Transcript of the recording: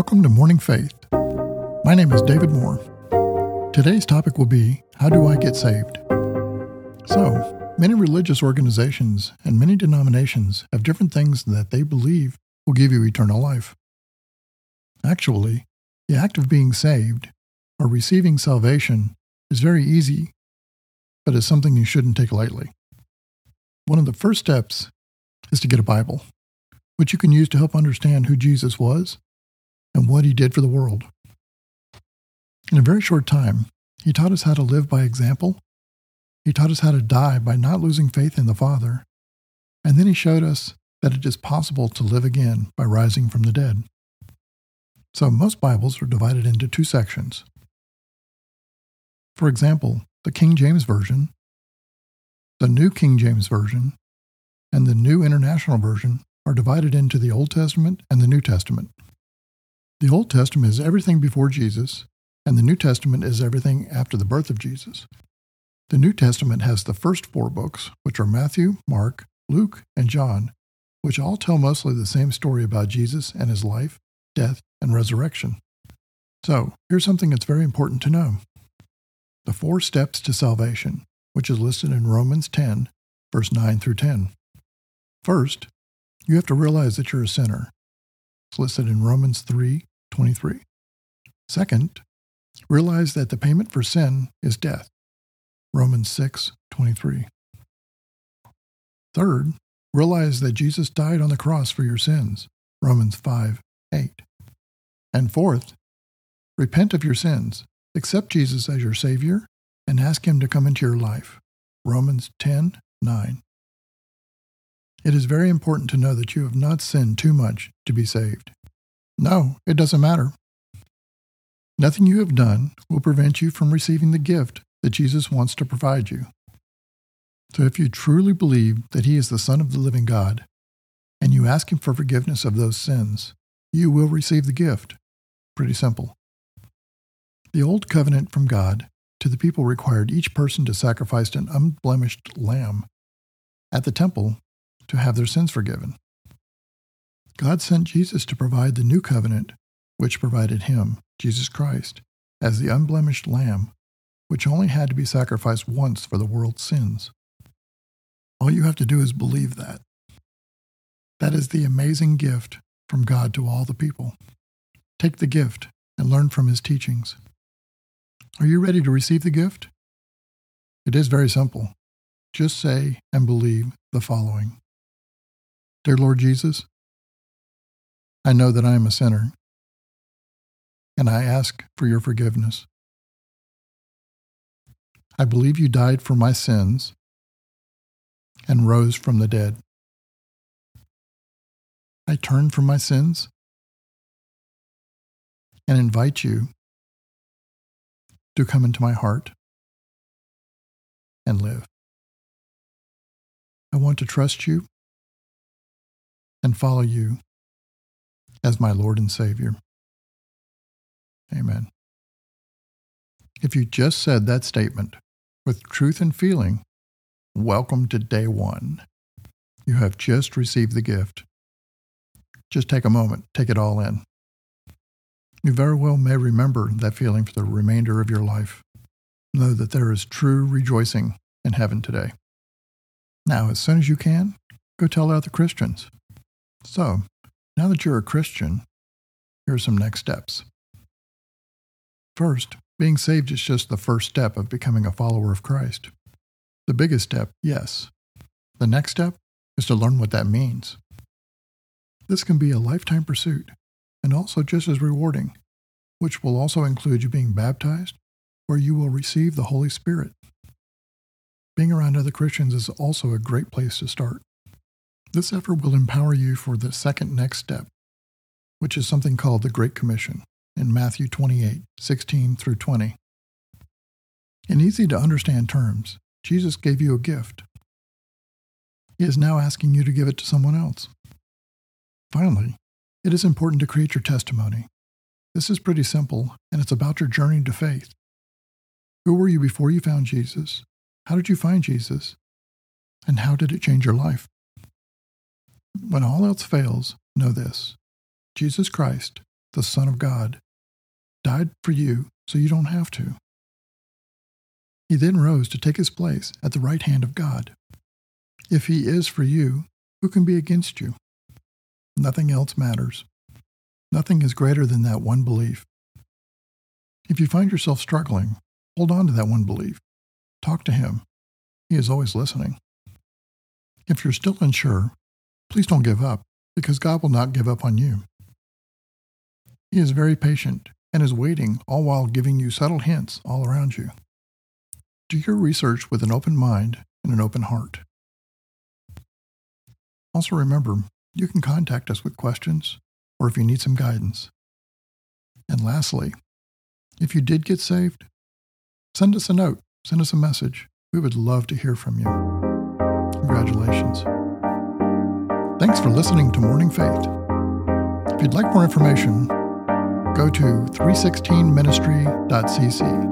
Welcome to Morning Faith. My name is David Moore. Today's topic will be How do I get saved? So, many religious organizations and many denominations have different things that they believe will give you eternal life. Actually, the act of being saved or receiving salvation is very easy, but is something you shouldn't take lightly. One of the first steps is to get a Bible, which you can use to help understand who Jesus was and what he did for the world. In a very short time, he taught us how to live by example. He taught us how to die by not losing faith in the Father. And then he showed us that it is possible to live again by rising from the dead. So most Bibles are divided into two sections. For example, the King James Version, the New King James Version, and the New International Version are divided into the Old Testament and the New Testament. The Old Testament is everything before Jesus, and the New Testament is everything after the birth of Jesus. The New Testament has the first four books, which are Matthew, Mark, Luke, and John, which all tell mostly the same story about Jesus and his life, death, and resurrection. So, here's something that's very important to know the four steps to salvation, which is listed in Romans 10, verse 9 through 10. First, you have to realize that you're a sinner. It's listed in Romans 3, 23. Second, realize that the payment for sin is death. Romans 6, 23. Third, realize that Jesus died on the cross for your sins. Romans 5, 8. And fourth, repent of your sins, accept Jesus as your Savior, and ask Him to come into your life. Romans 10, 9. It is very important to know that you have not sinned too much to be saved. No, it doesn't matter. Nothing you have done will prevent you from receiving the gift that Jesus wants to provide you. So if you truly believe that He is the Son of the living God, and you ask Him for forgiveness of those sins, you will receive the gift. Pretty simple. The Old Covenant from God to the people required each person to sacrifice an unblemished lamb at the temple to have their sins forgiven. God sent Jesus to provide the new covenant, which provided him, Jesus Christ, as the unblemished lamb, which only had to be sacrificed once for the world's sins. All you have to do is believe that. That is the amazing gift from God to all the people. Take the gift and learn from his teachings. Are you ready to receive the gift? It is very simple. Just say and believe the following Dear Lord Jesus, I know that I am a sinner, and I ask for your forgiveness. I believe you died for my sins and rose from the dead. I turn from my sins and invite you to come into my heart and live. I want to trust you and follow you as my Lord and Savior. Amen. If you just said that statement with truth and feeling, welcome to day one. You have just received the gift. Just take a moment, take it all in. You very well may remember that feeling for the remainder of your life. Know that there is true rejoicing in heaven today. Now, as soon as you can, go tell other Christians. So, now that you're a Christian, here are some next steps. First, being saved is just the first step of becoming a follower of Christ. The biggest step, yes. The next step is to learn what that means. This can be a lifetime pursuit and also just as rewarding, which will also include you being baptized, where you will receive the Holy Spirit. Being around other Christians is also a great place to start. This effort will empower you for the second next step, which is something called the Great Commission in Matthew 28 16 through 20. In easy to understand terms, Jesus gave you a gift. He is now asking you to give it to someone else. Finally, it is important to create your testimony. This is pretty simple, and it's about your journey to faith. Who were you before you found Jesus? How did you find Jesus? And how did it change your life? When all else fails, know this Jesus Christ the Son of God, died for you so you don't have to. He then rose to take his place at the right hand of God. If he is for you, who can be against you? Nothing else matters. Nothing is greater than that one belief. If you find yourself struggling, hold on to that one belief. Talk to him. He is always listening. If you're still unsure, please don't give up, because God will not give up on you. He is very patient and is waiting, all while giving you subtle hints all around you. Do your research with an open mind and an open heart. Also, remember, you can contact us with questions or if you need some guidance. And lastly, if you did get saved, send us a note, send us a message. We would love to hear from you. Congratulations. Thanks for listening to Morning Faith. If you'd like more information, go to 316ministry.cc.